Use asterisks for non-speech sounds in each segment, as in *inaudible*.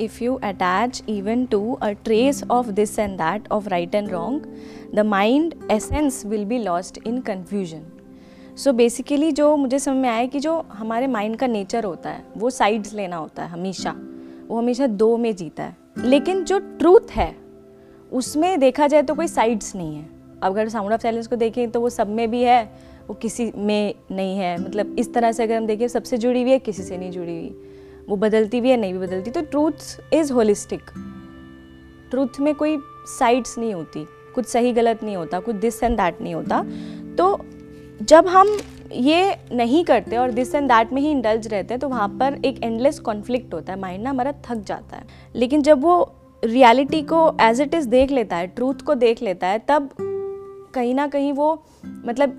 if you attach even to a trace of this and that, of right and wrong, the mind essence will be lost in confusion. So basically जो मुझे समझ में आया कि जो हमारे mind का नेचर होता है, वो साइड्स लेना होता है हमेशा। वो हमेशा दो में जीता है। लेकिन जो ट्रूथ है, उसमें देखा जाए तो कोई साइड्स नहीं है। अगर साउंड ऑफ़ साइलेंस को देखें तो वो सब में भी है, वो किसी में नहीं है। मतलब इस तरह से अगर हम देखें, सबसे जुड़ी हुई है, किसी से नहीं जुड़ी हुई। वो बदलती भी है, नहीं भी बदलती। तो ट्रूथ इज़ होलिस्टिक ट्रूथ में कोई साइड्स नहीं होती, कुछ सही गलत नहीं होता, कुछ दिस एंड दैट नहीं होता। तो जब हम ये नहीं करते और दिस एंड दैट में ही इंडल्ज रहते हैं तो वहाँ पर एक एंडलेस कॉन्फ्लिक्ट होता है। माइंड ना हमारा थक जाता है। लेकिन जब वो रियलिटी को एज इट इज़ देख लेता है ट्रूथ को देख लेता है, तब कहीं ना कहीं वो मतलब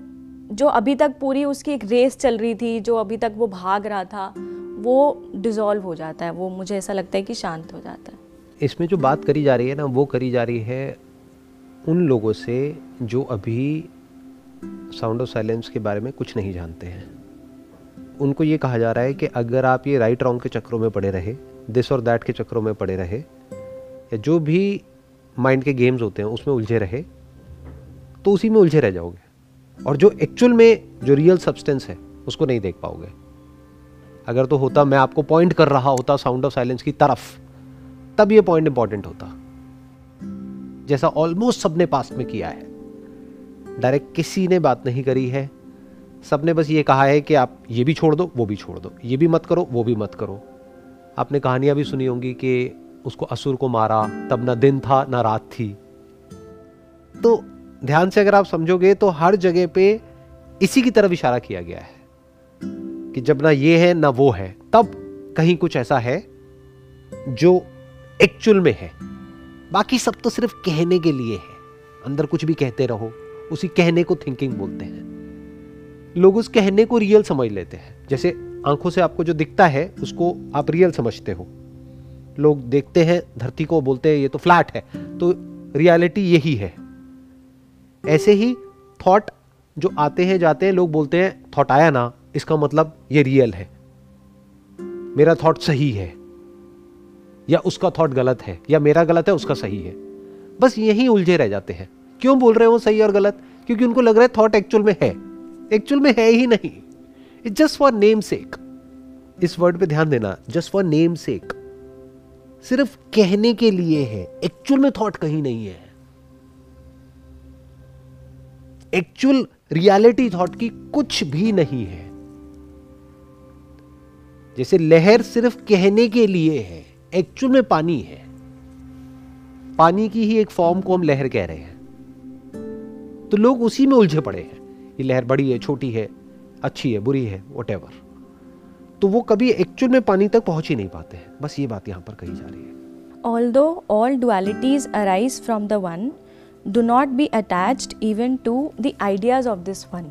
जो अभी तक पूरी उसकी एक रेस चल रही थी, जो अभी तक वो भाग रहा था वो डिज़ोल्व हो जाता है, वो मुझे ऐसा लगता है कि शांत हो जाता है। इसमें जो बात करी जा रही है ना, वो करी जा रही है उन लोगों से जो अभी साउंड ऑफ़ साइलेंस के बारे में कुछ नहीं जानते हैं। उनको ये कहा जा रहा है कि अगर आप ये राइट रॉन्ग के चक्रों में पड़े रहे दिस और दैट के चक्रों में पड़े रहे, या जो भी माइंड के गेम्स होते हैं, उसमें उलझे रहे तो उसी में उलझे रह जाओगे। और जो एक्चुअल में जो रियल सब्सटेंस है, उसको नहीं देख पाओगे। अगर तो होता, मैं आपको पॉइंट कर रहा होता साउंड ऑफ़ साइलेंस की तरफ़, तब ये पॉइंट इंपॉर्टेंट होता। जैसा ऑलमोस्ट सबने पास्ट में किया है। डायरेक्ट किसी ने बात नहीं करी है। सबने बस ये कहा है कि आप ये भी छोड़ दो, वो भी छोड़ दो। ये भी मत करो, वो भी मत करो। आपने कहानियाँ भी सुनी होंगी कि उसको असुर को मारा, तब ना दिन था, ना रात थी। तो ध्यान से अगर आप समझोगे तो हर जगह पे इसी की तरफ़ इशारा किया गया है। कि जब ना ये है, ना वो है, तब कहीं कुछ ऐसा है जो एक्चुअल में है। बाकी सब तो सिर्फ़ कहने के लिए है। अंदर कुछ भी कहते रहो, उसी कहने को थिंकिंग बोलते हैं। लोग उस कहने को रियल समझ लेते हैं। जैसे आँखों से आपको जो दिखता है, उसको आप रियल समझते हो। लोग देखते हैं, धरती को बोलते हैं, ये तो फ्लैट है। तो रियलिटी यही है। ऐसे ही थॉट जो आते हैं, जाते हैं, लोग बोलते हैं, थॉट आया ना। इसका मतलब ये रियल है। मेरा थॉट सही है, या उसका थॉट गलत है, या मेरा गलत है, उसका सही है। बस यही उलझे रह जाते हैं। क्यों बोल रहे हो सही और गलत? क्योंकि उनको लग रहा है थॉट एक्चुअल में है। एक्चुअल में है ही नहीं। It's just for name sake इस वर्ड पे ध्यान देना जस्ट फॉर नेम सेक सिर्फ़ कहने के लिए है। एक्चुअल में थॉट कहीं नहीं है। एक्चुअल रियलिटी थॉट की कुछ भी नहीं है। जैसे लहर सिर्फ़ कहने के लिए है एक्चुअल में पानी है। पानी की ही एक फॉर्म को हम लहर कह रहे हैं। तो लोग उसी में उलझे पड़े हैं ये लहर बड़ी है छोटी है अच्छी है बुरी है वट तो वो कभी एक्चुअल में पानी तक पहुँच ही नहीं पाते हैं। बस ये बात यहाँ पर कही जा रही है। Although all dualities arise from the one, do not be attached even to the ideas of this one.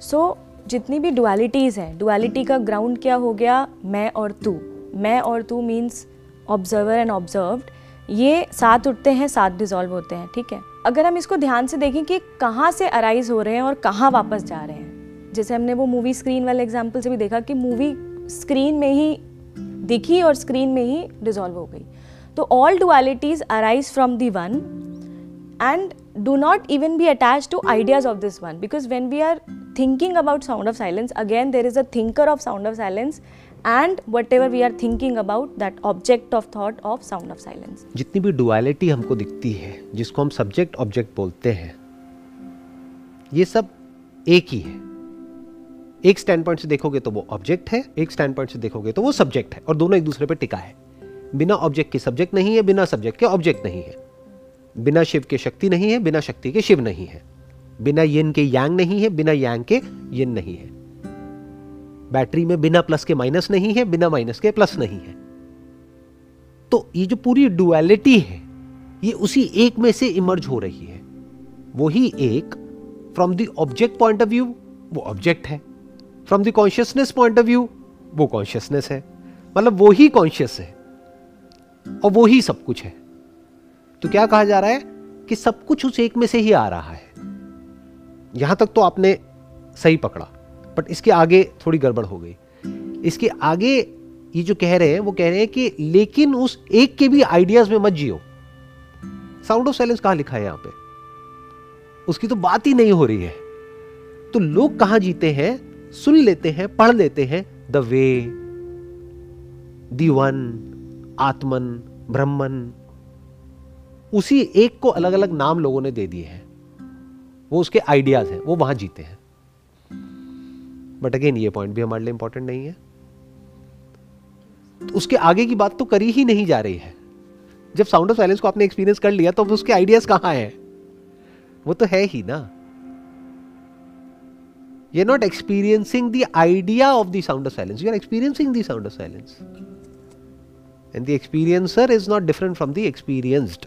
So जितनी भी डुअलिटीज़ हैं डुअलिटी का ग्राउंड क्या हो गया? मैं और तू। मैं और तू मीन्स ऑब्जर्वर एंड ऑब्जर्व्ड ये साथ उठते हैं साथ डिजॉल्व होते हैं, ठीक है? अगर हम इसको ध्यान से देखें कि कहाँ से अराइज हो रहे हैं और कहाँ वापस जा रहे हैं। जैसे हमने वो मूवी स्क्रीन वाले एग्ज़ाम्पल से भी देखा कि मूवी स्क्रीन में ही दिखी और स्क्रीन में ही डिजॉल्व हो गई। तो all dualities arise from the one and do not even be attach to ideas of this one because when we are thinking about sound of silence again there is a thinker of sound of silence and whatever we are thinking about that object of thought of sound of जितनी भी duality हमको दिखती है, जिसको हम subject object बोलते हैं, ये सब एक ही है। एक स्टैंड पॉइंट से देखोगे तो वो ऑब्जेक्ट है, एक स्टैंड पॉइंट से देखोगे तो वो सब्जेक्ट है और दोनों एक दूसरे पर टिका है। बिना ऑब्जेक्ट के सब्जेक्ट नहीं है, बिना सब्जेक्ट के ऑब्जेक्ट नहीं है। बिना शिव के शक्ति नहीं है, बिना शक्ति के शिव नहीं है। बिना यन के यांग नहीं है, बिना यांग के यन नहीं है। बैटरी में बिना प्लस के माइनस नहीं है, बिना माइनस के प्लस नहीं है। तो ये जो पूरी डुअलिटी है, ये उसी एक में से इमर्ज हो रही है। वही एक from the object point of view वो ऑब्जेक्ट है। From the consciousness point of view वो कॉन्शियसनेस है। मतलब वो ही कॉन्शियस है और वो ही सब कुछ है। तो क्या कहा जा रहा है कि सब कुछ उस एक में से ही आ रहा है। यहाँ तक तो आपने सही पकड़ा बट इसके आगे थोड़ी गड़बड़ हो गई। इसके आगे ये जो कह रहे हैं, वो कह रहे हैं कि लेकिन उस एक के भी आइडियाज़ में मत जियो। साउंड ऑफ़ साइलेंस कहाँ लिखा है यहाँ पे? उसकी तो बात ही नहीं हो रही है। तो लोग कहाँ जीते हैं? सुन लेते हैं, पढ़ लेते हैं। द वे दी वन आत्मन ब्रह्मन उसी एक को अलग अलग नाम लोगों ने दे दिए हैं। वो उसके आइडियाज़ हैं, वो वहाँ जीते हैं। बट अगेन ये पॉइंट भी हमारे लिए इंपॉर्टेंट नहीं है। तो उसके आगे की बात तो करी ही नहीं जा रही है। जब साउंड ऑफ़ साइलेंस को आपने एक्सपीरियंस कर लिया तो उसके आइडियाज़ कहाँ है? वो तो है ही ना। You not experiencing the idea of the sound of silence you are experiencing the sound of silence and the experiencer is not different from the experienced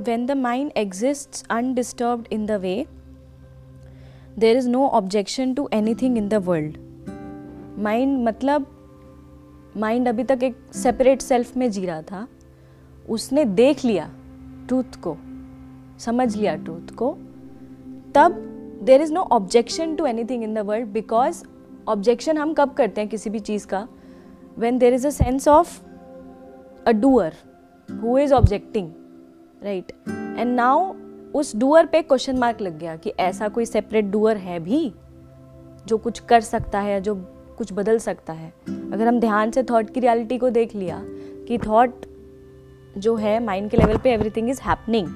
when the mind exists undisturbed in the way, there is no objection to anything in the world. Mind मतलब mind अभी तक एक separate self में जी रहा था। उसने देख लिया ट्रूथ को, समझ लिया ट्रूथ को। तब there is no objection to anything in the world because objection हम कब करते हैं किसी भी चीज़ का? When there is a sense of a doer who is objecting right and now उस डूअर पे क्वेश्चन मार्क लग गया कि ऐसा कोई सेपरेट डूअर है भी जो कुछ कर सकता है जो कुछ बदल सकता है। अगर हम ध्यान से थॉट की रियलिटी को देख लिया कि थॉट जो है माइंड के लेवल पे एवरीथिंग इज़ हैपनिंग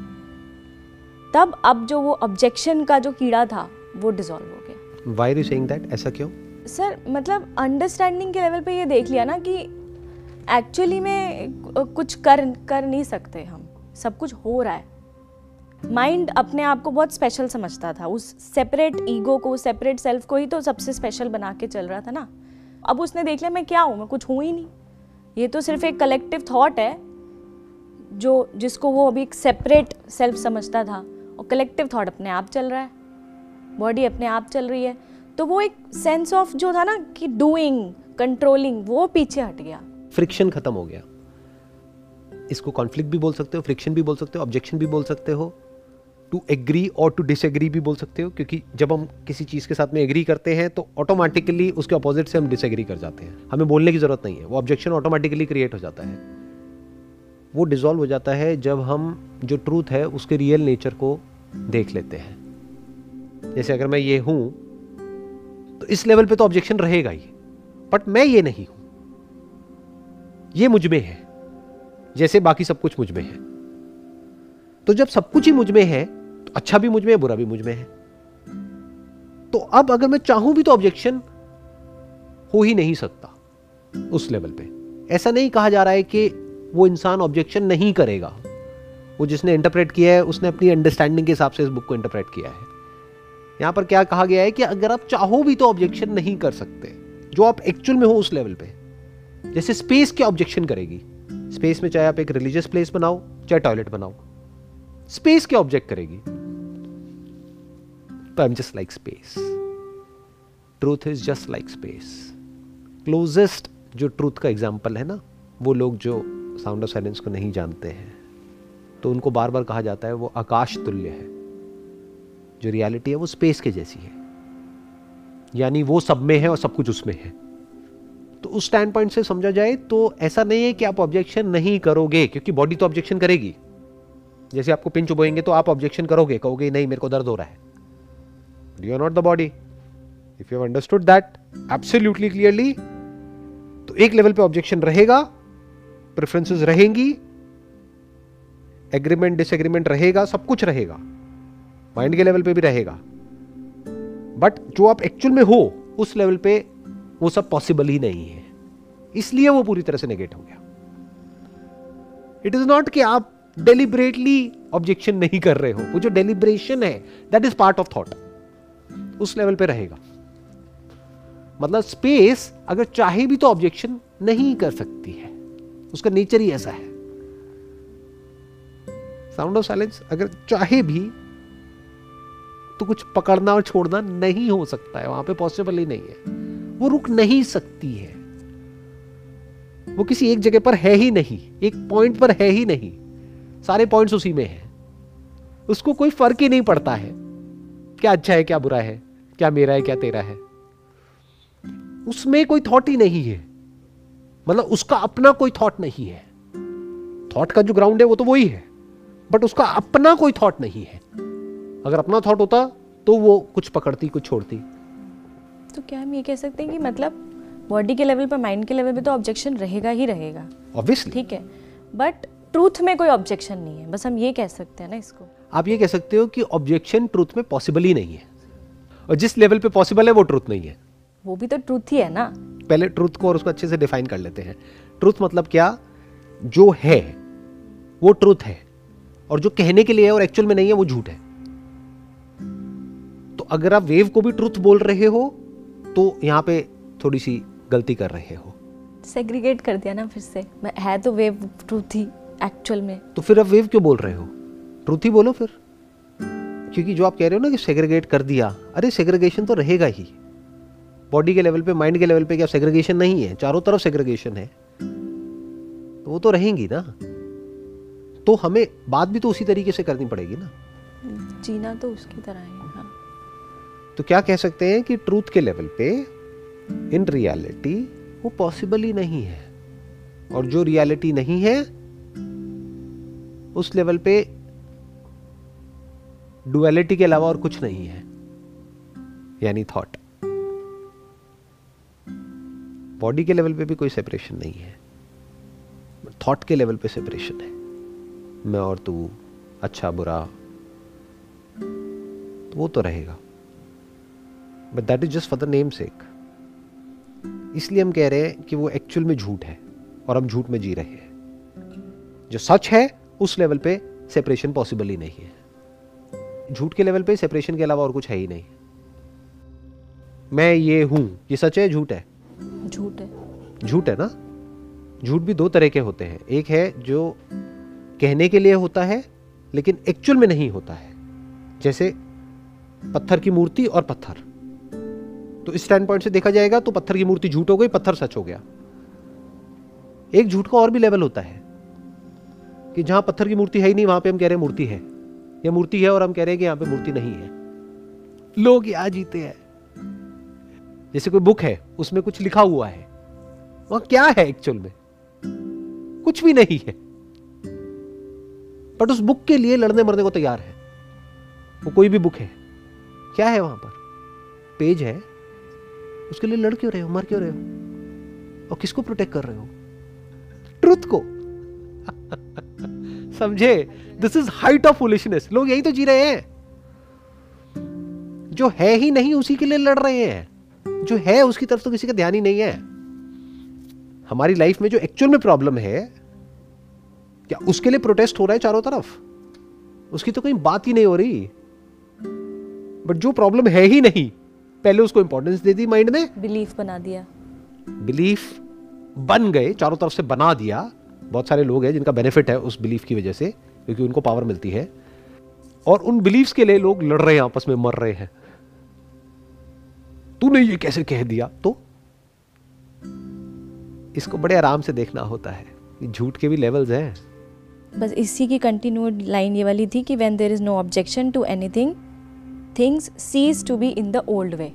तब अब जो वो ऑब्जेक्शन का जो कीड़ा था वो डिजोल्व हो गया। वाई यू सेइंग दैट ऐसा क्यों? सर मतलब अंडरस्टैंडिंग के लेवल पे ये देख लिया ना कि एक्चुअली में कुछ कर कर नहीं सकते हम। सब कुछ हो रहा है। माइंड अपने आप को बहुत स्पेशल समझता था। उस सेपरेट ईगो को सेपरेट सेल्फ को ही तो सबसे स्पेशल बना के चल रहा था ना। अब उसने देख लिया, मैं क्या हूँ? मैं कुछ हूँ ही नहीं। ये तो सिर्फ़ एक कलेक्टिव थॉट है, जो, जिसको वो अभी एक सेपरेट सेल्फ समझता था। और कलेक्टिव थॉट अपने आप चल रहा है। बॉडी अपने आप चल रही है। तो वो एक सेंस ऑफ़ जो था ना, कि डूइंग कंट्रोलिंग वो पीछे हट गया। फ्रिक्शन खत्म हो गया। इसको कॉन्फ्लिक्ट भी बोल सकते हो फ्रिक्शन भी बोल सकते हो ऑब्जेक्शन भी बोल सकते हो। टू एग्री और टू डिसएग्री भी बोल सकते हो, क्योंकि जब हम किसी चीज़ के साथ में एग्री करते हैं तो ऑटोमेटिकली उसके अपोजिट से हम डिसएग्री कर जाते हैं। हमें बोलने की ज़रूरत नहीं है, वो ऑब्जेक्शन ऑटोमेटिकली क्रिएट हो जाता है। वो डिज़ोल्व हो जाता है जब हम जो ट्रूथ है, उसके रियल नेचर को देख लेते हैं। जैसे अगर मैं ये हूँ तो इस लेवल पे तो ऑब्जेक्शन रहेगा ही बट मैं ये नहीं हूँ। ये मुझमें है। जैसे बाकी सब कुछ मुझमें है। तो जब सब कुछ ही मुझमें है तो अच्छा भी मुझमें है, बुरा भी मुझमें है। तो अब अगर मैं चाहूँ भी तो ऑब्जेक्शन हो ही नहीं सकता उस लेवल पे। ऐसा नहीं कहा जा रहा है कि वो इंसान ऑब्जेक्शन नहीं करेगा। वो जिसने इंटरप्रेट किया है, उसने अपनी अंडरस्टैंडिंग के हिसाब से इस बुक को इंटरप्रेट किया है। यहाँ पर क्या कहा गया है कि अगर आप चाहो भी तो ऑब्जेक्शन नहीं कर सकते, जो आप एक्चुअल में हो उस लेवल पे। जैसे स्पेस क्या ऑब्जेक्शन करेगी? स्पेस में चाहे आप एक रिलीजियस प्लेस बनाओ, चाहे टॉयलेट बनाओ। स्पेस क्या ऑब्जेक्ट करेगी? तो I am just like space truth is just like space closest जो ट्रूथ का एग्ज़ाम्पल है ना, वो लोग जो साउंड ऑफ़ साइलेंस को नहीं जानते हैं तो उनको बार बार कहा जाता है वो आकाश तुल्य है। जो रियलिटी है वो स्पेस के जैसी है। यानी वो सब में है और सब कुछ उसमें है। तो उस स्टैंड पॉइंट से समझा जाए तो ऐसा नहीं है कि आप ऑब्जेक्शन नहीं करोगे, क्योंकि बॉडी तो ऑब्जेक्शन करेगी। जैसे आपको पिंच उबोएँगे तो आप ऑब्जेक्शन करोगे, कहोगे, नहीं, मेरे को दर्द हो रहा है। You are not the body if you understood that absolutely clearly तो एक लेवल पे ऑब्जेक्शन रहेगा प्रेफरेंसेस रहेंगी एग्रीमेंट डिसएग्रीमेंट रहेगा, सब कुछ रहेगा। माइंड के लेवल पे भी रहेगा। बट जो आप एक्चुअल में हो, उस लेवल पे वो सब पॉसिबल ही नहीं है। इसलिए वो पूरी तरह से नेगेट हो गया। इट इज़ नॉट कि आप डेलिबरेटली ऑब्जेक्शन नहीं कर रहे हो। वो जो डेलिब्रेशन है that is part of thought उस लेवल पे रहेगा। मतलब स्पेस अगर चाहे भी तो ऑब्जेक्शन नहीं कर सकती है। उसका नेचर ही ऐसा है। साउंड ऑफ़ साइलेंस अगर चाहे भी तो कुछ पकड़ना और छोड़ना नहीं हो सकता है। वहाँ पे पॉसिबल ही नहीं है। वो रुक नहीं सकती है। वो किसी एक जगह पर है ही नहीं, एक पॉइंट पर है ही नहीं। सारे पॉइंट्स उसी में है। उसको कोई फ़र्क ही नहीं पड़ता है। क्या अच्छा है, क्या बुरा है, क्या मेरा है, क्या तेरा है। उसमें कोई थॉट ही नहीं है। मतलब उसका अपना कोई थॉट नहीं है। थॉट का जो ग्राउंड है, वो तो वही है। बट उसका अपना कोई थॉट नहीं है। अगर अपना थॉट होता तो वो कुछ पकड़ती, कुछ छोड़ती। तो क्या हम ये कह सकते हैं कि मतलब बॉडी के लेवल पर माइंड के लेवल पे तो ऑब्जेक्शन रहेगा ही रहेगा। ऑब्वियसली ठीक है? बट ट्रूथ में कोई ऑब्जेक्शन नहीं है। बस हम ये कह सकते हैं ना इसको। आप ये कह सकते हो कि ऑब्जेक्शन ट्रूथ में पॉसिबल ही नहीं है। और जिस लेवल पे पॉसिबल है वो ट्रूथ नहीं है। वो भी तो ट्रूथ ही है ना। पहले ट्रूथ को और उसको अच्छे से डिफाइन कर लेते हैं। ट्रूथ मतलब क्या? जो है वो ट्रूथ है। और जो कहने के लिए है और एक्चुअल में नहीं है वो झूठ है। तो अगर आप वेव को भी ट्रूथ बोल रहे हो तो यहाँ पे थोड़ी सी गलती कर रहे हो। सेग्रीगेट कर दिया ना फिर से। मैं- है तो वेव ट्रूथ ही एक्चुअल में। तो फिर आप वेव क्यों बोल रहे हो? ट्रूथ ही बोलो फिर। क्योंकि जो आप कह रहे हो ना कि सेग्रीगेट कर दिया अरे सेग्रीगेशन तो रहेगा ही। बॉडी के लेवल पे माइंड के लेवल पे क्या सेग्रीगेशन नहीं है? चारों तरफ़ सेग्रीगेशन है। तो वो तो रहेंगी ना। तो हमें बात भी तो उसी तरीके से करनी पड़ेगी ना। जीना तो उसकी तरह हाँ। तो क्या कह सकते हैं कि ट्रूथ के लेवल पे इन रियलिटी वो पॉसिबल ही नहीं है। और जो रियलिटी नहीं है, उस लेवल पे डुअलिटी के अलावा और कुछ नहीं है। यानी थॉट बॉडी के लेवल पे भी कोई सेपरेशन नहीं है। थॉट के लेवल पे सेपरेशन है। मैं और तू अच्छा बुरा तो वो तो रहेगा। But that is just for the name sake इसलिए हम कह रहे हैं कि वो एक्चुअल में झूठ है और हम झूठ में जी रहे हैं। जो सच है उस लेवल पे सेपरेशन पॉसिबल ही नहीं है। झूठ के लेवल पे सेपरेशन के अलावा और कुछ है ही नहीं। मैं ये हूँ ये सच है झूठ है? झूठ है। झूठ है ना? झूठ भी दो तरह के होते हैं। एक है जो कहने के लिए होता है लेकिन एक्चुअल में नहीं होता है। जैसे पत्थर की मूर्ति और पत्थर। तो इस स्टैंड पॉइंट से देखा जाएगा तो पत्थर की मूर्ति झूठ हो गई, पत्थर सच हो गया। एक झूठ का और भी लेवल होता है कि जहाँ पत्थर की मूर्ति है ही नहीं, वहाँ पे हम कह रहे हैं मूर्ति है। या मूर्ति है और हम कह रहे हैं कि यहाँ पे मूर्ति नहीं है। लोग यहाँ जीते हैं। जैसे कोई बुक है, उसमें कुछ लिखा हुआ है। वहाँ क्या है एक्चुअल में? कुछ भी नहीं है। बट उस बुक के लिए लड़ने मरने को तैयार है। वो कोई भी बुक है। क्या है वहाँ पर? पेज है। उसके लिए लड़ क्यों रहे हो? मर क्यों रहे हो? और किसको प्रोटेक्ट कर रहे हो? ट्रुथ को। *laughs* समझे? This is height of foolishness लोग यही तो जी रहे हैं। जो है ही नहीं, उसी के लिए लड़ रहे हैं। जो है, उसकी तरफ़ तो किसी का ध्यान ही नहीं है। हमारी लाइफ में जो एक्चुअल में प्रॉब्लम है, क्या उसके लिए प्रोटेस्ट हो रहा है चारों तरफ़? उसकी तो कोई बात ही नहीं हो रही। बट जो प्रॉब्लम है ही नहीं। पहले उसको इंपॉर्टेंस दे दी माइंड में बिलीफ बना दिया। बिलीफ बन गए चारों तरफ़ से बना दिया। बहुत सारे लोग हैं जिनका बेनिफिट है उस बिलीफ की वजह से क्योंकि उनको पावर मिलती है। और उन बिलीफ्स के लिए लोग लड़ रहे हैं आपस में मर रहे हैं। तूने ये कैसे कह दिया? तो इसको बड़े आराम से देखना होता है। झूठ के भी लेवल्स हैं। बस इसी की कंटिन्यूड लाइन ये वाली थी कि when there is no objection to anything things cease to be in the old way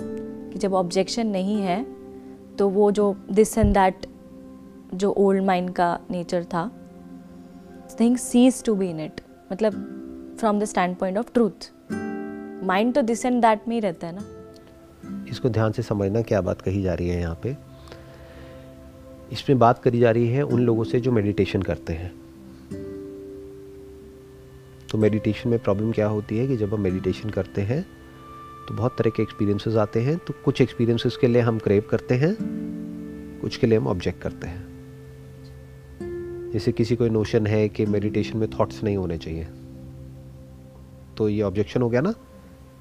कि जब ऑब्जेक्शन नहीं है तो वो जो दिस एंड दैट जो ओल्ड माइंड का नेचर था things cease to be in it मतलब from the standpoint of truth mind तो दिस एंड दैट में ही रहता है ना। इसको ध्यान से समझना क्या बात कही जा रही है यहाँ पे। इसमें बात करी जा रही है उन लोगों से जो मेडिटेशन करते हैं। तो मेडिटेशन में प्रॉब्लम क्या होती है कि जब हम मेडिटेशन करते हैं तो बहुत तरह के एक्सपीरियंसेस आते हैं तो कुछ एक्सपीरियंसेस के लिए हम क्रेव करते हैं, कुछ के लिए हम ऑब्जेक्ट करते हैं। जैसे किसी को नोशन है कि मेडिटेशन में थॉट्स नहीं होने चाहिए तो ये ऑब्जेक्शन हो गया ना,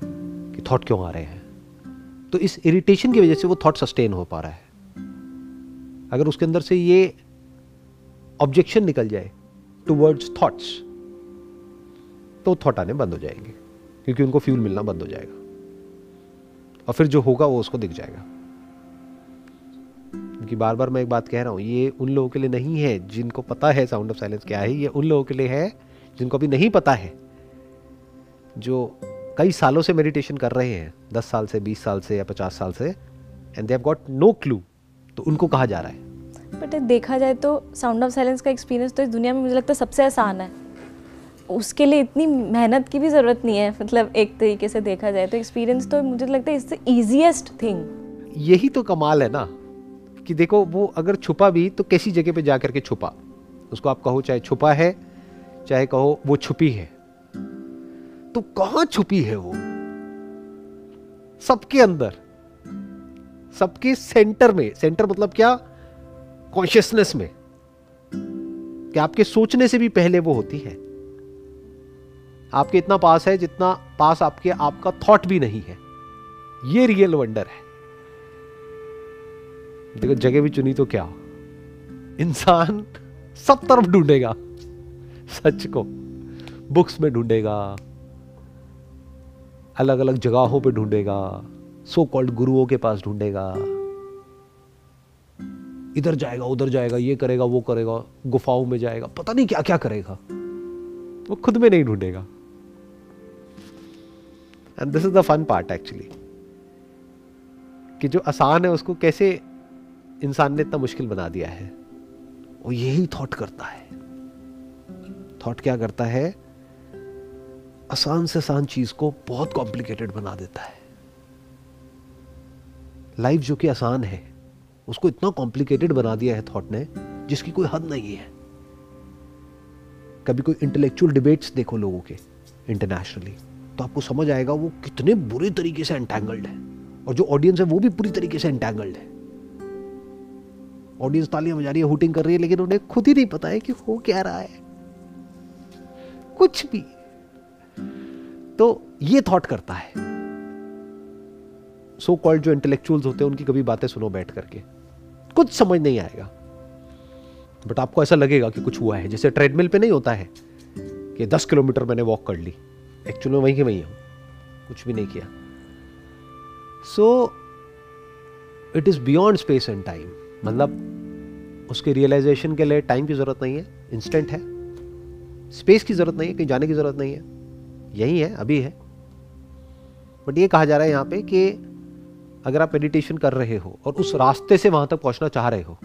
कि थॉट क्यों आ रहे हैं? तो इस इरिटेशन की वजह से वो थॉट सस्टेन हो पा रहा है। अगर उसके अंदर से ये ऑब्जेक्शन निकल जाए टू वर्ड्स थॉट्स तो थॉट आने बंद हो जाएँगे, क्योंकि उनको फ्यूल मिलना बंद हो जाएगा। और फिर जो होगा वो उसको दिख जाएगा। क्योंकि बार बार मैं एक बात कह रहा हूँ, ये उन लोगों के लिए नहीं है जिनको पता है साउंड ऑफ़ साइलेंस क्या है, ये उन लोगों के लिए है जिनको अभी नहीं पता है, जो कई सालों से मेडिटेशन कर रहे हैं, दस साल से, बीस साल से या पचास साल से and they have got no clue तो उनको कहा जा रहा है। बट देखा जाए तो साउंड ऑफ़ साइलेंस का एक्सपीरियंस तो इस दुनिया में मुझे लगता है सबसे आसान है। उसके लिए इतनी मेहनत की भी ज़रूरत नहीं है। मतलब एक तरीके से देखा जाए तो एक्सपीरियंस तो मुझे लगता है इससे ईजिएस्ट थिंग यही तो कमाल है ना कि देखो वो अगर छुपा भी तो कैसी जगह पे जा करके छुपा? उसको आप कहो चाहे छुपा है, चाहे कहो वो छुपी है। तो कहाँ छुपी है वो? सबके अंदर, सबके सेंटर में। सेंटर मतलब क्या? कॉन्शियसनेस में। कि आपके सोचने से भी पहले वो होती है। आपके इतना पास है जितना पास आपके, आपका थॉट भी नहीं है। ये रियल वंडर है। देखो, जगह भी चुनी तो क्या इंसान सब तरफ़ ढूंढेगा, सच को। बुक्स में ढूंढेगा अलग अलग जगहों पे ढूंढेगा सो कॉल्ड गुरुओं के पास ढूंढेगा। इधर जाएगा, उधर जाएगा, ये करेगा, वो करेगा, गुफाओं में जाएगा, पता नहीं क्या क्या करेगा। वो खुद में नहीं ढूंढेगा। And this is the fun part actually कि जो आसान है, उसको कैसे इंसान ने इतना मुश्किल बना दिया है? वो यही थॉट करता है। थॉट क्या करता है? आसान से आसान चीज़ को बहुत कॉम्प्लिकेटेड बना देता है। लाइफ जो कि आसान है, उसको इतना कॉम्प्लिकेटेड बना दिया है थॉट ने, जिसकी कोई हद नहीं है। कभी कोई इंटेलेक्चुअल डिबेट्स देखो लोगों के इंटरनेशनली तो आपको समझ आएगा वो कितने बुरे तरीके से एंटेंगल्ड है। और जो ऑडियंस है वो भी पूरी तरीके से एंटेंगल्ड है। ऑडियंस तालियाँ बजा रही है हुटिंग कर रही है, लेकिन उन्हें खुद ही नहीं पता है कि हो क्या रहा है। कुछ भी। तो ये थॉट करता है। सो so कॉल्ड जो इंटेलेक्चुअल्स होते हैं, उनकी कभी बातें सुनो बैठ करके। कुछ समझ नहीं आएगा। बट आपको ऐसा लगेगा कि कुछ हुआ है। जैसे ट्रेडमिल पे नहीं होता है कि दस किलोमीटर मैंने वॉक कर ली। एक्चुअली में वहीं के वहीं हूँ। कुछ भी नहीं किया। So it is beyond space and time मतलब उसके रियलाइजेशन के लिए टाइम की ज़रूरत नहीं है। इंस्टेंट है। स्पेस की ज़रूरत नहीं है, कहीं जाने की ज़रूरत नहीं है। यही है, अभी है। बट ये कहा जा रहा है यहाँ पे कि अगर आप मेडिटेशन कर रहे हो और उस रास्ते से वहाँ तक पहुँचना चाह रहे हो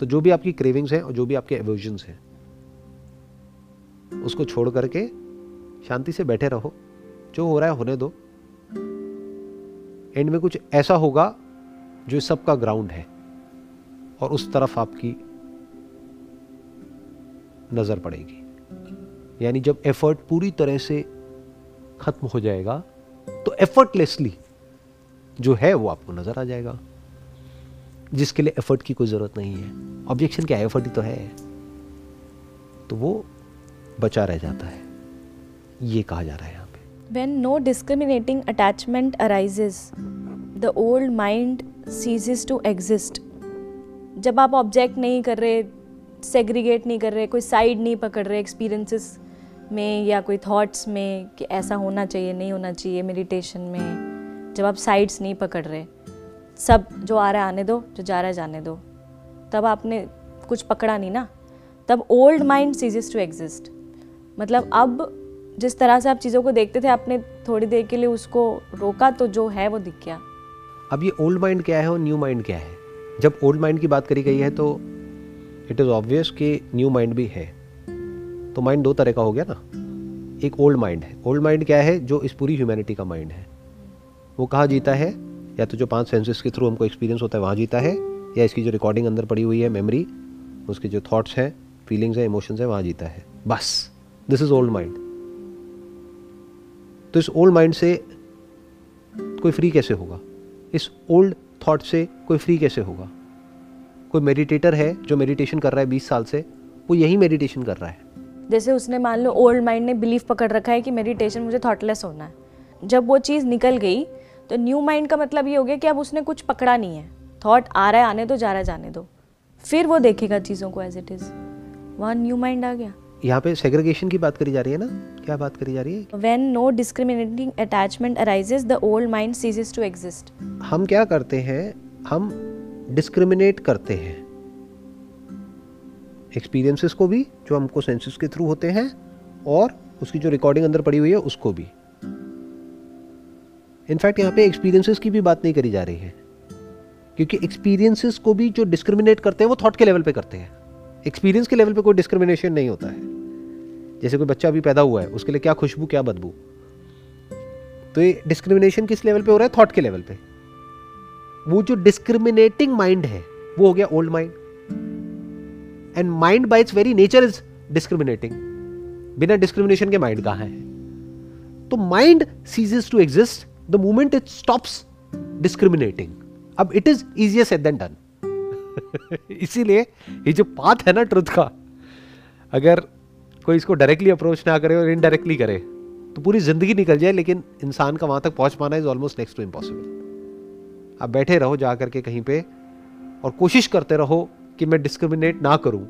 तो जो भी आपकी क्रेविंग्स हैं और जो भी आपके एवर्जन्स हैं, उसको छोड़ करके शांति से बैठे रहो। जो हो रहा है होने दो। एंड में कुछ ऐसा होगा जो सबका ग्राउंड है और उस तरफ़ आपकी नज़र पड़ेगी। यानी जब एफर्ट पूरी तरह से खत्म हो जाएगा तो एफर्टलेसली जो है वो आपको नज़र आ जाएगा। जिसके लिए एफर्ट की कोई ज़रूरत नहीं है। ऑब्जेक्शन क्या है? एफर्ट ही तो है। तो वो बचा रह जाता है। ये कहा जा रहा है यहाँ पे। When no discriminating attachment arises the old mind ceases to exist जब आप ऑब्जेक्ट नहीं कर रहे सेग्रीगेट नहीं कर रहे, कोई साइड नहीं पकड़ रहे एक्सपीरियंसेस में या कोई थॉट्स में कि ऐसा होना चाहिए, नहीं होना चाहिए मेडिटेशन में, जब आप साइड्स नहीं पकड़ रहे, सब जो आ रहा है आने दो, जो जा रहा है जाने दो। तब आपने कुछ पकड़ा नहीं ना? तब old mind ceases to exist मतलब अब जिस तरह से आप चीज़ों को देखते थे, आपने थोड़ी देर के लिए उसको रोका तो जो है वो दिख गया। अब ये ओल्ड माइंड क्या है और न्यू माइंड क्या है? जब ओल्ड माइंड की बात करी गई है तो इट इज़ ऑब्वियस कि न्यू माइंड भी है। तो माइंड दो तरह का हो गया ना। एक ओल्ड माइंड है। ओल्ड माइंड क्या है? जो इस पूरी ह्यूमैनिटी का माइंड है। वो कहाँ जीता है? या तो जो पाँच सेंसेस के थ्रू हमको एक्सपीरियंस होता है, वहाँ जीता है? या इसकी जो रिकॉर्डिंग अंदर पड़ी हुई है मेमोरी उसके जो थॉट्स हैं फीलिंग्स हैं इमोशंस हैं, वहाँ जीता है। बस। दिस इज़ ओल्ड माइंड तो इस ओल्ड माइंड से कोई फ्री कैसे होगा? इस ओल्ड थॉट से कोई फ्री कैसे होगा? कोई मेडिटेटर है जो मेडिटेशन कर रहा है बीस साल से? वो यही मेडिटेशन कर रहा है। जैसे उसने मान लो ओल्ड माइंड ने बिलीफ पकड़ रखा है कि मेडिटेशन मुझे थॉटलेस होना है। जब वो चीज़ निकल गई तो न्यू माइंड का मतलब ये हो गया कि अब उसने कुछ पकड़ा नहीं है। थॉट आ रहा है, आने दो, जा रहा है, जाने दो। फिर वो देखेगा चीज़ों को एज इट इज़ वहाँ न्यू माइंड आ गया। यहाँ पे सेग्रीगेशन की बात करी जा रही है ना? क्या बात करी जा रही है? When no discriminating attachment arises the old mind ceases to exist हम क्या करते हैं? हम डिस्क्रिमिनेट करते हैं। एक्सपीरियंसेस को भी जो हमको सेंसेस के थ्रू होते हैं और उसकी जो रिकॉर्डिंग अंदर पड़ी हुई है उसको भी। इनफैक्ट यहाँ पे एक्सपीरियंसेस की भी बात नहीं करी जा रही है। क्योंकि एक्सपीरियंसेस को भी जो डिस्क्रिमिनेट करते हैं वो थॉट के लेवल पे करते हैं। एक्सपीरियंस के लेवल पे कोई डिस्क्रिमिनेशन नहीं होता है। जैसे कोई बच्चा अभी पैदा हुआ है, उसके लिए क्या खुशबू, क्या बदबू? तो ये डिस्क्रिमिनेशन किस लेवल पे हो रहा है? थॉट के लेवल पे। वो जो डिस्क्रिमिनेटिंग माइंड है, वो हो गया old mind and mind by its very nature is discriminating बिना डिस्क्रिमिनेशन के माइंड कहाँ है? तो mind ceases to exist the moment it stops discriminating अब it is easier said than done इसीलिए ये जो पाथ है ना ट्रुथ का, अगर कोई इसको डायरेक्टली अप्रोच ना करे और इनडायरेक्टली करे तो पूरी ज़िंदगी निकल जाए, लेकिन इंसान का वहाँ तक पहुँच पाना is almost next to impossible आप बैठे रहो जा करके कहीं पे और कोशिश करते रहो कि मैं डिस्क्रिमिनेट ना करूँ।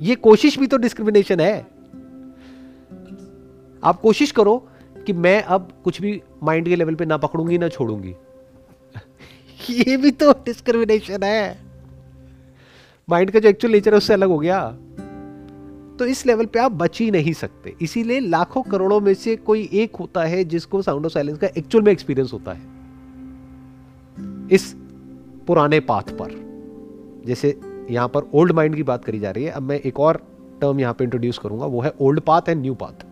ये कोशिश भी तो डिस्क्रिमिनेशन है। आप कोशिश करो कि मैं अब कुछ भी माइंड के लेवल पे ना पकड़ूँगी, ना छोड़ूँगी। *laughs* ये भी तो डिस्क्रिमिनेशन है। माइंड का जो एक्चुअल नेचर है, उससे अलग हो गया। तो इस लेवल पे आप बच ही नहीं सकते। इसीलिए लाखों करोड़ों में से कोई एक होता है जिसको साउंड ऑफ़ साइलेंस का एक्चुअल में एक्सपीरियंस होता है। इस पुराने पाथ पर। जैसे यहाँ पर ओल्ड माइंड की बात करी जा रही है। अब मैं एक और टर्म यहाँ पे इंट्रोड्यूस करूँगा। वो है old path and new path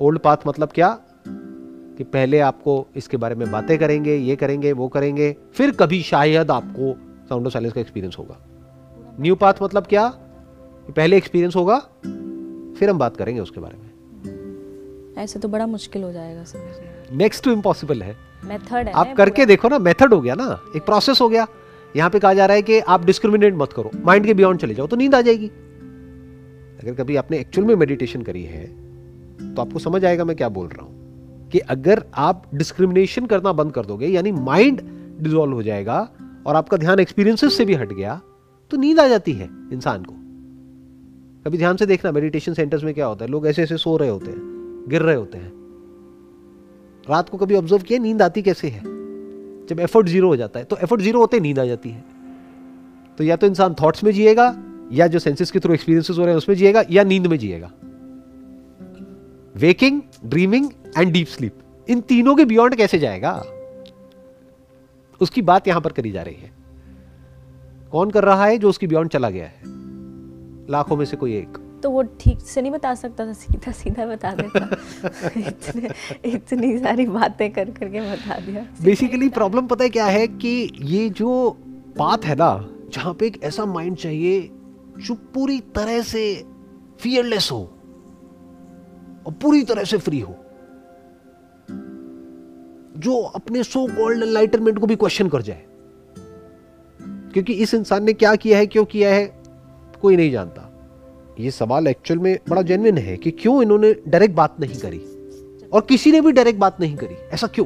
old path मतलब क्या? कि पहले आपको इसके बारे में बातें करेंगे, ये करेंगे, वो करेंगे, फिर कभी शायद आपको साउंड ऑफ़ साइलेंस का एक्सपीरियंस होगा। न्यू पाथ मतलब क्या? पहले एक्सपीरियंस होगा फिर हम बात करेंगे उसके बारे में। ऐसे तो बड़ा मुश्किल हो जाएगा समझना नेक्स्ट टू इम्पॉसिबल है। मेथड है आप करके देखो ना मेथड हो गया ना एक प्रोसेस हो गया। यहाँ पे कहा जा रहा है कि आप डिस्क्रिमिनेट मत करो माइंड के बियॉन्ड चले जाओ तो नींद आ जाएगी। अगर कभी आपने एक्चुअल में मेडिटेशन करी है तो आपको समझ आएगा मैं क्या बोल रहा हूँ। कि अगर आप डिस्क्रिमिनेशन करना बंद कर दोगे यानी माइंड डिजोल्व हो जाएगा और आपका ध्यान एक्सपीरियंसेस से भी हट गया तो नींद आ जाती है इंसान को। कभी ध्यान से देखना मेडिटेशन सेंटर्स में क्या होता है? लोग ऐसे ऐसे सो रहे होते हैं, गिर रहे होते हैं। रात को कभी ऑब्ज़र्व किया, नींद आती कैसे है? जब एफर्ट ज़ीरो हो जाता है तो एफर्ट ज़ीरो होते नींद आ जाती है। तो या तो इंसान थॉट्स में जिएगा, या जो सेंसेस के थ्रू एक्सपीरियंसेस हो रहे हैं, उसमें जिएगा, या नींद में जिएगा। Waking dreaming and deep sleep इन तीनों के बियॉन्ड कैसे जाएगा? उसकी बात यहाँ पर करी जा रही है। कौन कर रहा है जो उसकी बियॉन्ड चला गया है? लाखों में से कोई एक। तो वो ठीक से नहीं बता सकता था सीधा सीधा बता देता। इतने इतनी सारी बातें कर करके बता दिया। बेसिकली प्रॉब्लम पता है क्या है कि ये जो बात है ना जहाँ पे एक ऐसा माइंड चाहिए जो पूरी तरह से फियरलेस हो और पूरी तरह से फ्री हो जो अपने सो कॉल्ड एनलाइटनमेंट को भी क्वेश्चन कर जाए। क्योंकि इस इंसान ने क्या किया है क्यों किया है? कोई नहीं जानता। ये सवाल एक्चुअल में बड़ा जेन्युइन है कि क्यों इन्होंने डायरेक्ट बात नहीं करी? और किसी ने भी डायरेक्ट बात नहीं करी ऐसा क्यों?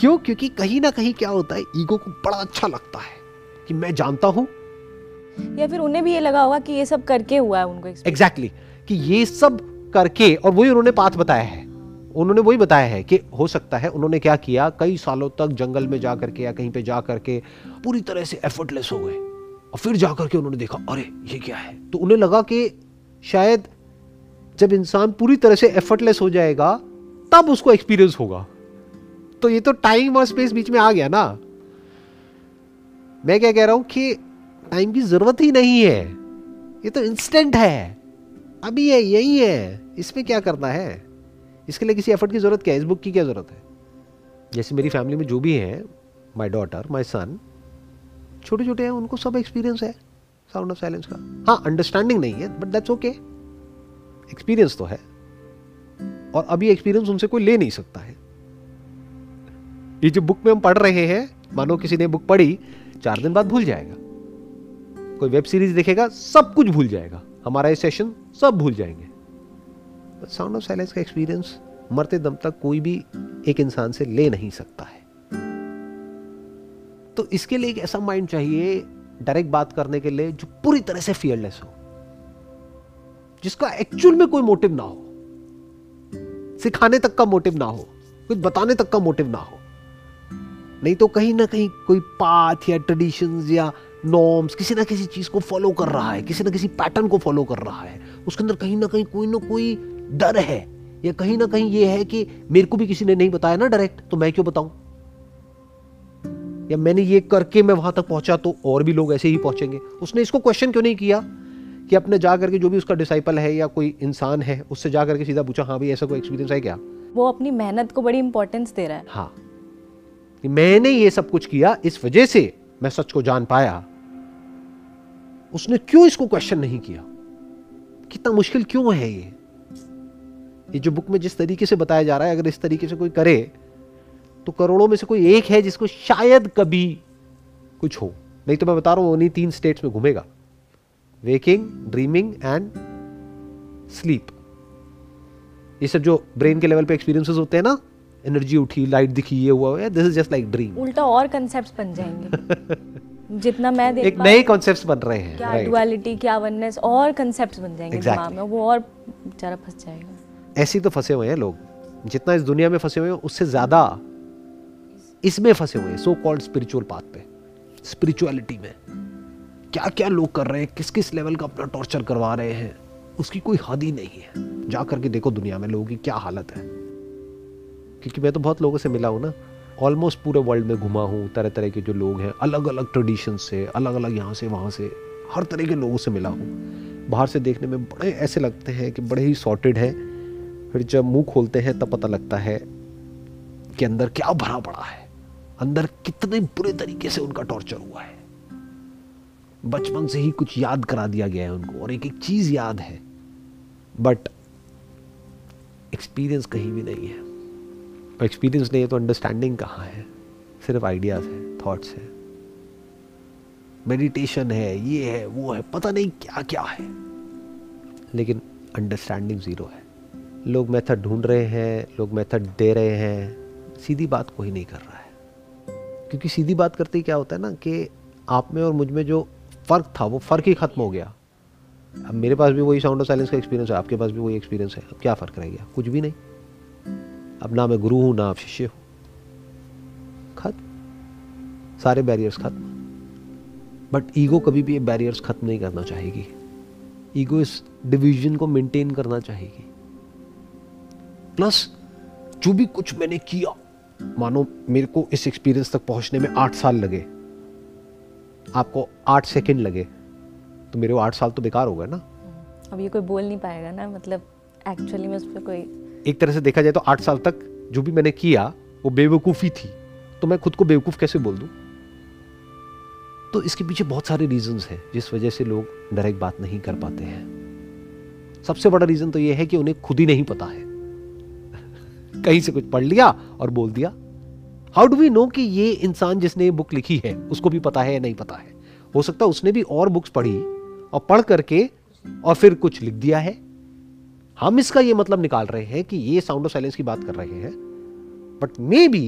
क्यों? क्योंकि कहीं ना कहीं क्या होता है ईगो को बड़ा अच्छा लगता है कि मैं जानता हूँ। या फिर उन्हें भी ये लगा होगा कि ये सब करके हुआ है उनको एग्जैक्टली exactly, कि ये सब करके और वही उन्होंने पाथ बताया है। उन्होंने वही बताया है कि हो सकता है उन्होंने क्या किया कई सालों तक जंगल में जा करके या कहीं पे जा करके पूरी तरह से एफर्टलेस हो गए। और फिर जा करके उन्होंने देखा, अरे, ये क्या है? तो उन्हें लगा कि शायद जब इंसान पूरी तरह से एफर्टलेस हो जाएगा, तब उसको एक्सपीरियंस होगा। तो ये तो टाइम और स्पेस बीच में आ गया ना। मैं क्या कह रहा हूँ कि टाइम की ज़रूरत ही नहीं है। ये तो इंस्टेंट है। अभी है, यही है। इसमें क्या करना है? इसके लिए किसी एफर्ट की ज़रूरत क्या है? इस बुक की क्या ज़रूरत है? जैसे मेरी फैमिली में जो भी है माई डॉटर माई सन छोटे छोटे हैं, उनको सब एक्सपीरियंस है साउंड ऑफ़ साइलेंस का। हाँ अंडरस्टैंडिंग नहीं है बट दैट्स ओके एक्सपीरियंस तो है। और अभी एक्सपीरियंस उनसे कोई ले नहीं सकता है। ये जो बुक में हम पढ़ रहे हैं, मानो किसी ने बुक पढ़ी, चार दिन बाद भूल जाएगा। कोई वेब सीरीज़ देखेगा, सब कुछ भूल जाएगा। हमारा ये सेशन सब भूल जाएँगे। साउंड ऑफ़ साइलेंस का एक्सपीरियंस मरते दम तक कोई भी एक इंसान से ले नहीं सकता है। तो इसके लिए एक ऐसा माइंड चाहिए डायरेक्ट बात करने के लिए, जो पूरी तरह से फियरलेस हो। जिसका एक्चुअल में कोई मोटिव ना हो। सिखाने तक का मोटिव ना हो। कुछ बताने तक का मोटिव ना हो। नहीं तो कहीं ना कहीं कोई पाथ या ट्रेडिशन या नॉर्म्स किसी ना किसी चीज़ को फॉलो कर रहा है, किसी ना किसी पैटर्न को फॉलो कर रहा है। उसके अंदर कहीं ना कहीं कोई ना कोई डर है। या कहीं ना कहीं ये है कि मेरे को भी किसी ने नहीं बताया ना डायरेक्ट तो मैं क्यों बताऊँ? या मैंने ये करके मैं वहाँ तक पहुँचा तो और भी लोग ऐसे ही पहुँचेंगे। उसने इसको क्वेश्चन क्यों नहीं किया? कि अपने जा करके जो भी उसका डिसाइपल है या कोई इंसान है उससे जा करके सीधा पूछा हाँ भाई ऐसा कोई एक्सपीरियंस है क्या? वो अपनी मेहनत को बड़ी इंपॉर्टेंस दे रहा है। हाँ। कि मैंने ये सब कुछ किया इस वजह से मैं सच को जान पाया। उसने क्यों इसको क्वेश्चन नहीं किया? कितना मुश्किल क्यों है ये? ये जो बुक में जिस तरीके से बताया जा रहा है अगर इस तरीके से कोई करे तो करोड़ों में से कोई एक है जिसको शायद कभी कुछ हो। नहीं तो मैं बता रहा हूँ उन्हीं तीन स्टेट्स में घूमेगा। वेकिंग ड्रीमिंग एंड स्लीप ये सब जो ब्रेन के लेवल पे एक्सपीरियंसेस होते हैं ना एनर्जी उठी लाइट दिखी ये हुआ this is just like dream उल्टा और कंसेप्ट बन जाएँगे। *laughs* जितना मैं देख एक नए कॉन्सेप्ट्स बन रहे हैं क्या डुअलिटी right. क्या वननेस और कंसेप्ट्स बन जाएँगे exactly. दिमाग में वो और बेचारा फंस जाएगा। ऐसे तो फंसे हुए हैं लोग। जितना इस दुनिया में फंसे हुए हैं उससे ज़्यादा इसमें फंसे हुए सो कॉल्ड स्पिरिचुअल पाथ पे स्पिरिचुअलिटी में। क्या क्या लोग कर रहे हैं किस किस लेवल का अपना टॉर्चर करवा रहे हैं, उसकी कोई हद ही नहीं है। जा करके देखो दुनिया में लोगों की क्या हालत है। क्योंकि मैं तो बहुत लोगों से मिला हूँ ना ऑलमोस्ट पूरे वर्ल्ड में घुमा हूँ तरह तरह के जो लोग हैं अलग अलग ट्रेडिशन से अलग अलग यहाँ से, वहाँ से, हर तरह के लोगों से मिला हूँ। बाहर से देखने में बड़े ऐसे लगते हैं कि बड़े ही सॉर्टेड हैं, फिर जब मुँह खोलते हैं तब पता लगता है कि अंदर क्या भरा पड़ा है। अंदर कितने बुरे तरीके से उनका टॉर्चर हुआ है। बचपन से ही कुछ याद करा दिया गया है उनको और एक एक चीज़ याद है। बट एक्सपीरियंस कहीं भी नहीं है। एक्सपीरियंस नहीं है तो अंडरस्टैंडिंग कहाँ है? सिर्फ़ आइडियाज़ है थॉट्स है। मेडिटेशन है, ये है, वो है, पता नहीं क्या क्या है। लेकिन अंडरस्टैंडिंग ज़ीरो है। लोग मेथड ढूंढ रहे हैं, लोग मेथड दे रहे हैं। सीधी बात कोई नहीं कर रहा। क्योंकि सीधी बात करते ही क्या होता है ना कि आप में और मुझमें जो फ़र्क था, वो फ़र्क ही ख़त्म हो गया। अब मेरे पास भी वही साउंड ऑफ़ साइलेंस का एक्सपीरियंस है, आपके पास भी वही एक्सपीरियंस है। अब क्या फ़र्क रह गया कुछ भी नहीं। अब ना मैं गुरु हूँ, ना आप शिष्य हो। खत्म। सारे बैरियर्स खत्म। बट ईगो कभी भी ये बैरियर्स खत्म नहीं करना चाहेगी। ईगो इस डिवीज़न को मेंटेन करना चाहेगी। प्लस जो भी कुछ मैंने किया मानो मेरे को इस एक्सपीरियंस तक पहुँचने में आठ साल लगे। आपको आठ सेकंड लगे। तो मेरे वो आठ साल तो बेकार हो गए ना। अब ये कोई बोल नहीं पाएगा ना मतलब एक्चुअली में उस पर कोई एक तरह से देखा जाए तो आठ साल तक जो भी मैंने किया वो बेवकूफ़ी थी। तो मैं खुद को बेवकूफ़ कैसे बोल दूँ? तो इसके पीछे बहुत सारे रीजंस हैं जिस वजह से लोग डायरेक्ट बात नहीं कर पाते हैं। सबसे बड़ा रीजन तो यह है कि उन्हें खुद ही नहीं पता है। कहीं से कुछ पढ़ लिया और बोल दिया। हाउ डू वी नो कि ये इंसान जिसने ये बुक लिखी है, उसको भी पता है या नहीं पता है? हो सकता उसने भी और बुक्स पढ़ी और पढ़ करके और फिर कुछ लिख दिया है। हम इसका ये मतलब निकाल रहे हैं कि ये साउंड ऑफ़ साइलेंस की बात कर रहे हैं but maybe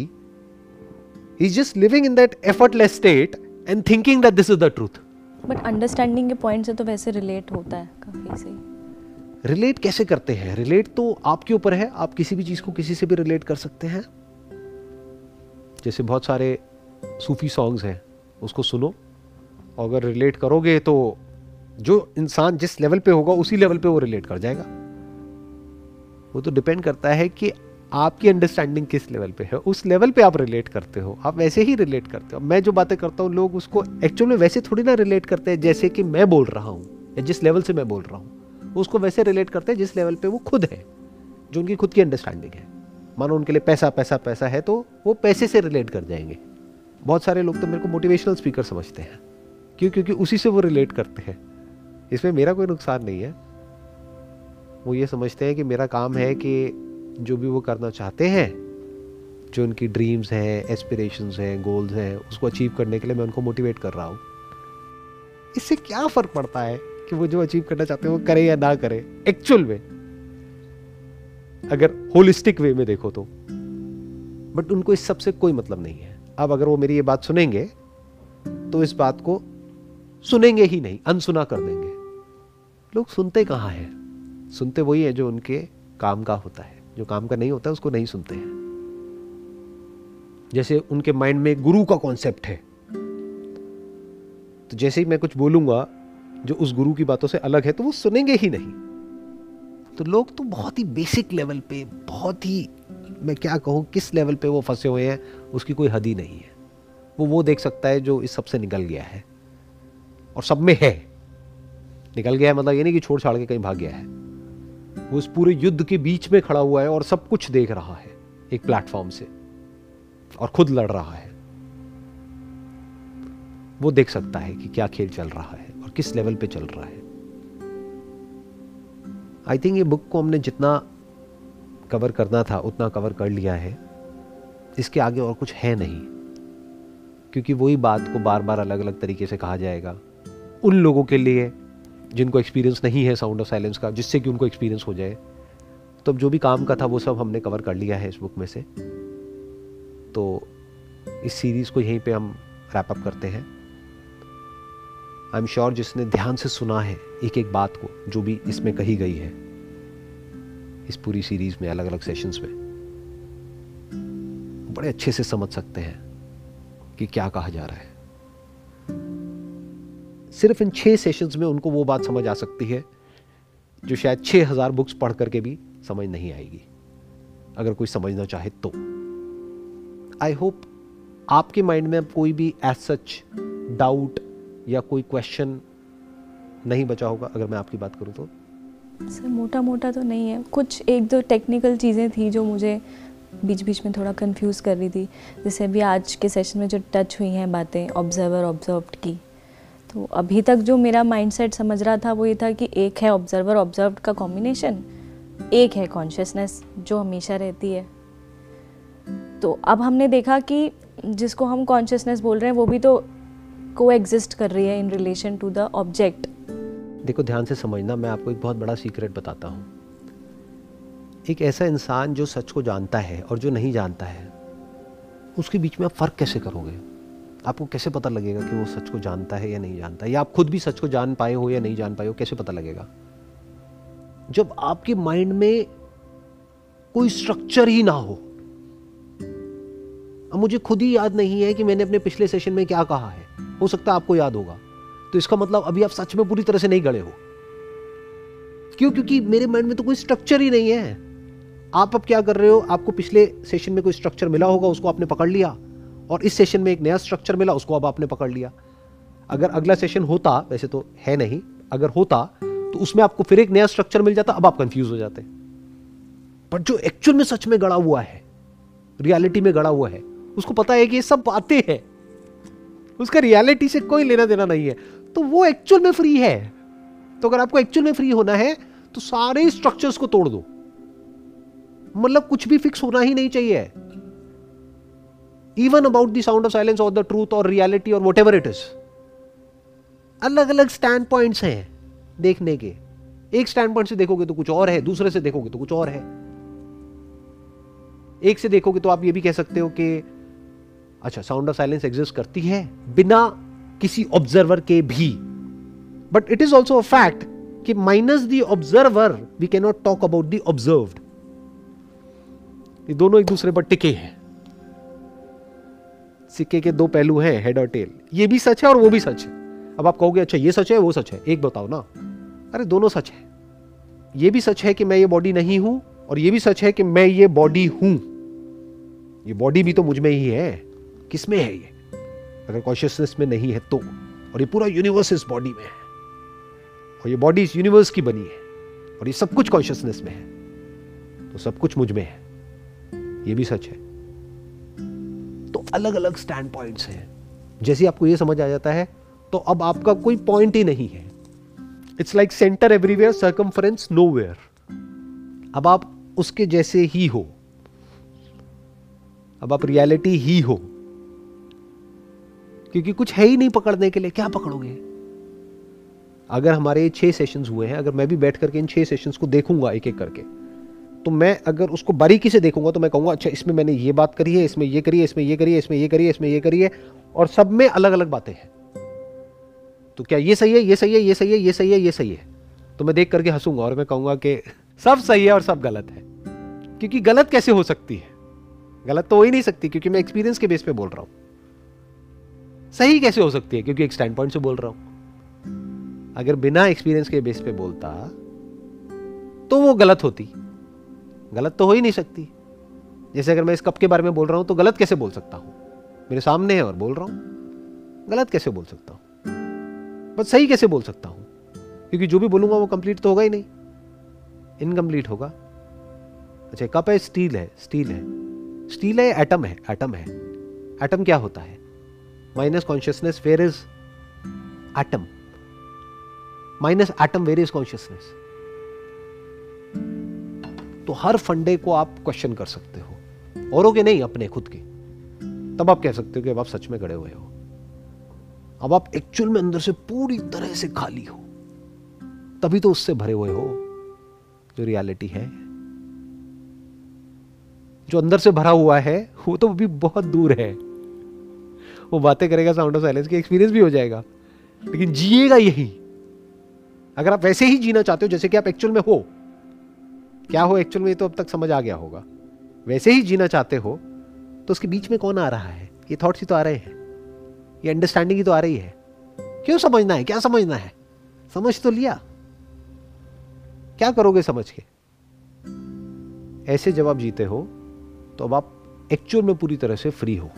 is just living in that effortless state and thinking that this is the truth but understanding के पॉइंट से तो वैसे रिलेट होता है, काफ़ी सही। रिलेट कैसे करते हैं? रिलेट तो आपके ऊपर है, आप किसी भी चीज़ को किसी से भी रिलेट कर सकते हैं। जैसे बहुत सारे सूफी सॉन्ग्स हैं, उसको सुनो। और अगर रिलेट करोगे तो जो इंसान जिस लेवल पे होगा, उसी लेवल पे वो रिलेट कर जाएगा। वो तो डिपेंड करता है कि आपकी अंडरस्टैंडिंग किस लेवल पे है। उस लेवल पे आप रिलेट करते हो। आप वैसे ही रिलेट करते हो। मैं जो बातें करता हूँ, लोग उसको एक्चुअल में वैसे थोड़ी ना रिलेट करते हैं, जैसे कि मैं बोल रहा हूँ या जिस लेवल से मैं बोल रहा हूँ। उसको वैसे रिलेट करते हैं जिस लेवल पे वो खुद है, जो उनकी खुद की अंडरस्टैंडिंग है। मानो उनके लिए पैसा पैसा पैसा है तो वो पैसे से रिलेट कर जाएँगे। बहुत सारे लोग तो मेरे को मोटिवेशनल स्पीकर समझते हैं। क्यों? क्योंकि उसी से वो रिलेट करते हैं। इसमें मेरा कोई नुकसान नहीं है। वो ये समझते हैं कि मेरा काम है कि जो भी वो करना चाहते हैं, जो उनकी ड्रीम्स हैं एस्पिरेशंस हैं गोल्स हैं, उसको अचीव करने के लिए मैं उनको मोटिवेट कर रहा हूँ। इससे क्या फ़र्क पड़ता है? कि वो जो अचीव करना चाहते हैं, वो करे या ना करे। एक्चुअल में अगर होलिस्टिक वे में देखो तो। बट उनको इस सबसे कोई मतलब नहीं है। अब अगर वो मेरी ये बात सुनेंगे तो इस बात को सुनेंगे ही नहीं, अनसुना कर देंगे। लोग सुनते कहाँ हैं? सुनते वही है जो उनके काम का होता है। जो काम का नहीं होता उसको नहीं सुनते हैं। जैसे उनके माइंड में गुरु का कॉन्सेप्ट है। तो जैसे ही मैं कुछ बोलूँगा जो उस गुरु की बातों से अलग है तो वो सुनेंगे ही नहीं। तो लोग तो बहुत ही बेसिक लेवल पे, बहुत ही, मैं क्या कहूँ, किस लेवल पे वो फंसे हुए हैं, उसकी कोई हद ही नहीं है। वो वो देख सकता है जो इस सबसे निकल गया है, और सब में है। निकल गया है मतलब ये नहीं कि छोड़ छाड़ के कहीं भाग गया है। वो इस पूरे युद्ध के बीच में खड़ा हुआ है और सब कुछ देख रहा है, एक प्लेटफॉर्म से, और खुद लड़ रहा है। वो देख सकता है कि क्या खेल चल रहा है। और किस लेवल पे चल रहा है। आई थिंक ये बुक को हमने जितना कवर करना था, उतना कवर कर लिया है। इसके आगे और कुछ है नहीं। क्योंकि वही बात को बार बार अलग अलग तरीके से कहा जाएगा। उन लोगों के लिए जिनको एक्सपीरियंस नहीं है साउंड ऑफ़ साइलेंस का, जिससे कि उनको एक्सपीरियंस हो जाए। तो जो भी काम का था, वो सब हमने कवर कर लिया है इस बुक में से। तो इस सीरीज़ को यहीं पे हम रैप अप करते हैं। आई एम श्योर जिसने ध्यान से सुना है एक एक बात को, जो भी इसमें कही गई है। इस पूरी सीरीज़ में अलग अलग सेशंस में। बड़े अच्छे से समझ सकते हैं कि क्या कहा जा रहा है। सिर्फ़ इन छह सेशंस में उनको वो बात समझ आ सकती है, जो शायद छह हज़ार बुक्स पढ़ करके भी समझ नहीं आएगी। अगर कोई समझना चाहे तो। आई होप आपके माइंड में कोई भी एज सच डाउट या कोई क्वेश्चन नहीं बचा होगा अगर मैं आपकी बात करूँ तो? सर मोटा मोटा तो नहीं है। कुछ एक दो टेक्निकल चीज़ें थी जो मुझे बीच बीच में थोड़ा कंफ्यूज कर रही थी। जैसे अभी आज के सेशन में जो टच हुई हैं बातें ऑब्जर्वर ऑब्जर्व्ड की। तो अभी तक जो मेरा माइंडसेट समझ रहा था वो ये था कि एक है ऑब्जर्वर ऑब्जर्व्ड का कॉम्बिनेशन एक है कॉन्शियसनेस जो हमेशा रहती है। तो अब हमने देखा कि जिसको हम कॉन्शियसनेस बोल रहे हैं, वो भी तो को एग्जिस्ट कर रही है in relation to the object देखो, ध्यान से समझना, मैं आपको एक बहुत बड़ा सीक्रेट बताता हूँ। एक ऐसा इंसान जो सच को जानता है और जो नहीं जानता है, उसके बीच में आप फ़र्क कैसे करोगे? आपको कैसे पता लगेगा कि वो सच को जानता है या नहीं जानता या आप खुद भी सच को जान पाए हो या नहीं जान पाए हो, कैसे पता लगेगा? जब आपके माइंड में कोई स्ट्रक्चर ही ना हो, अब मुझे खुद ही याद नहीं है कि मैंने अपने पिछले सेशन में क्या कहा है। हो सकता है आपको याद होगा। तो इसका मतलब अभी आप सच में पूरी तरह से नहीं गड़े हो। क्यों? क्योंकि मेरे माइंड में तो कोई स्ट्रक्चर ही नहीं है। आप अब क्या कर रहे हो? आपको पिछले सेशन में कोई स्ट्रक्चर मिला होगा, उसको आपने पकड़ लिया। और इस सेशन में एक नया स्ट्रक्चर मिला, उसको अब आपने पकड़ लिया। अगर अगला सेशन होता, वैसे तो है नहीं, अगर होता तो उसमें आपको फिर एक नया स्ट्रक्चर मिल जाता, अब आप कंफ्यूज हो जाते। पर जो एक्चुअल में सच में गड़ा हुआ है रियलिटी में गड़ा हुआ है, उसको पता है कि ये सब बातें हैं। उसका रियलिटी से कोई लेना देना नहीं है। तो वो एक्चुअल में फ्री है। तो अगर आपको एक्चुअल में फ्री होना है तो सारे स्ट्रक्चर्स को तोड़ दो। मतलब कुछ भी फिक्स होना ही नहीं चाहिए। Even about the sound of silence और द ट्रूथ और रियलिटी और वट एवर इट इज़ अलग अलग स्टैंड पॉइंट्स हैं देखने के। एक स्टैंड पॉइंट से देखोगे तो कुछ और है, दूसरे से देखोगे तो कुछ और है। एक से देखोगे तो आप ये भी कह सकते हो कि अच्छा साउंड ऑफ़ साइलेंस एग्जिस्ट करती है बिना किसी ऑब्जर्वर के भी। But it is also fact कि minus the observer we can not talk about the observed ये दोनों एक दूसरे पर टिके हैं। सिक्के के दो पहलू हैं हेड और टेल ये भी सच है और वो भी सच है। अब आप कहोगे अच्छा ये सच है, वो सच है। एक बताओ ना। अरे, दोनों सच है। ये भी सच है कि मैं ये बॉडी नहीं हूँ और ये भी सच है कि मैं ये बॉडी हूँ। ये बॉडी भी तो मुझमें ही है। किसमें है ये? अगर कॉन्शियसनेस में नहीं है तो। और ये पूरा यूनिवर्स इस बॉडी में है। और ये बॉडी इस यूनिवर्स की बनी है। और ये सब कुछ कॉन्शियसनेस में है। तो सब कुछ मुझमें है। ये भी सच है। तो अलग अलग स्टैंड पॉइंट्स हैं। जैसे आपको ये समझ आ जाता है तो अब आपका कोई पॉइंट ही नहीं है। It's like centre everywhere circumference no अब आप उसके जैसे ही हो। अब आप रियलिटी ही हो। क्योंकि कुछ है ही नहीं पकड़ने के लिए, क्या पकड़ोगे? अगर हमारे छह सेशंस हुए हैं, अगर मैं भी बैठ करके इन छह सेशंस को देखूँगा एक एक करके तो मैं अगर उसको बारीकी से देखूँगा तो मैं कहूँगा अच्छा इसमें मैंने ये बात करी है, इसमें ये करी है, इसमें ये करी है, इसमें ये करी है, इसमें ये करी है। और सब में अलग अलग बातें हैं। तो क्या ये सही है, ये सही है, ये सही है, ये सही है, ये सही है? तो मैं देख करके हंसूँगा और मैं कहूँगा कि सब सही है और सब गलत है। क्योंकि गलत कैसे हो सकती है? गलत तो हो ही नहीं सकती, क्योंकि मैं एक्सपीरियंस के बेस पे बोल रहा हूँ। सही कैसे हो सकती है? क्योंकि एक स्टैंड पॉइंट से बोल रहा हूँ। अगर बिना एक्सपीरियंस के बेस पे बोलता तो वो गलत होती। गलत तो हो ही नहीं सकती। जैसे अगर मैं इस कप के बारे में बोल रहा हूँ तो गलत कैसे बोल सकता हूँ? मेरे सामने है और बोल रहा हूँ। गलत कैसे बोल सकता हूँ? बस सही कैसे बोल सकता हूँ? क्योंकि जो भी बोलूँगा, वो कंप्लीट तो होगा ही नहीं। इनकम्प्लीट होगा। अच्छा कप है स्टील है स्टील है। स्टील है एटम है एटम है। एटम क्या होता है? Minus consciousness where is atom minus atom where is consciousness तो हर फंडे को आप क्वेश्चन कर सकते हो। औरों के नहीं, अपने, खुद के। तब आप कह सकते हो कि अब आप सच में गड़े हुए हो। अब आप एक्चुअल में अंदर से पूरी तरह से खाली हो। तभी तो उससे भरे हुए हो, जो रियलिटी है। जो अंदर से भरा हुआ है, वो तो अभी बहुत दूर है। वो बातें करेगा साउंड ऑफ़ साइलेंस की एक्सपीरियंस भी हो जाएगा। लेकिन जिएगा यही। अगर आप वैसे ही जीना चाहते हो, जैसे कि आप एक्चुअल में हो, क्या हो एक्चुअल में तो अब तक समझ आ गया होगा। वैसे ही जीना चाहते हो तो उसके बीच में कौन आ रहा है? ये थॉट्स ही तो आ रहे हैं। ये अंडरस्टैंडिंग ही तो आ रही है। क्यों समझना है? क्या समझना है? समझ तो लिया। क्या करोगे समझ के? ऐसे जब आप जीते हो तो अब आप एक्चुअल में पूरी तरह से फ्री हो।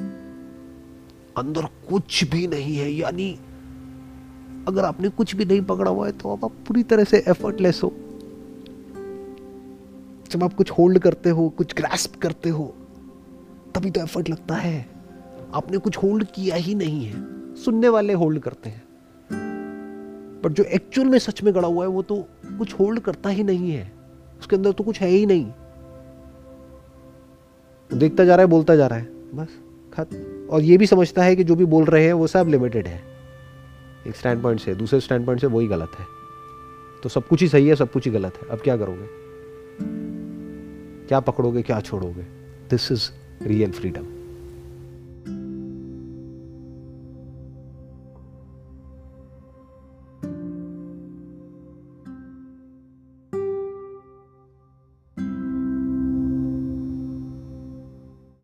अंदर कुछ भी नहीं है, यानी अगर आपने कुछ भी नहीं पकड़ा हुआ है तो आप पूरी तरह से एफर्टलेस हो। जब आप कुछ होल्ड करते हो, कुछ ग्रास्प करते हो, तभी तो एफर्ट लगता है। आपने कुछ होल्ड किया ही नहीं है। सुनने वाले होल्ड करते हैं। बट जो एक्चुअल में सच में गड़ा हुआ है, वो तो कुछ होल्ड करता ही नहीं है। उसके अंदर तो कुछ है ही नहीं। देखता जा रहा है, बोलता जा रहा है, बस। खत, और ये भी समझता है कि जो भी बोल रहे हैं वो सब लिमिटेड है। एक स्टैंड पॉइंट से, दूसरे स्टैंड पॉइंट से वही गलत है। तो सब कुछ ही सही है, सब कुछ ही गलत है। अब क्या करोगे? क्या पकड़ोगे, क्या छोड़ोगे? This is real freedom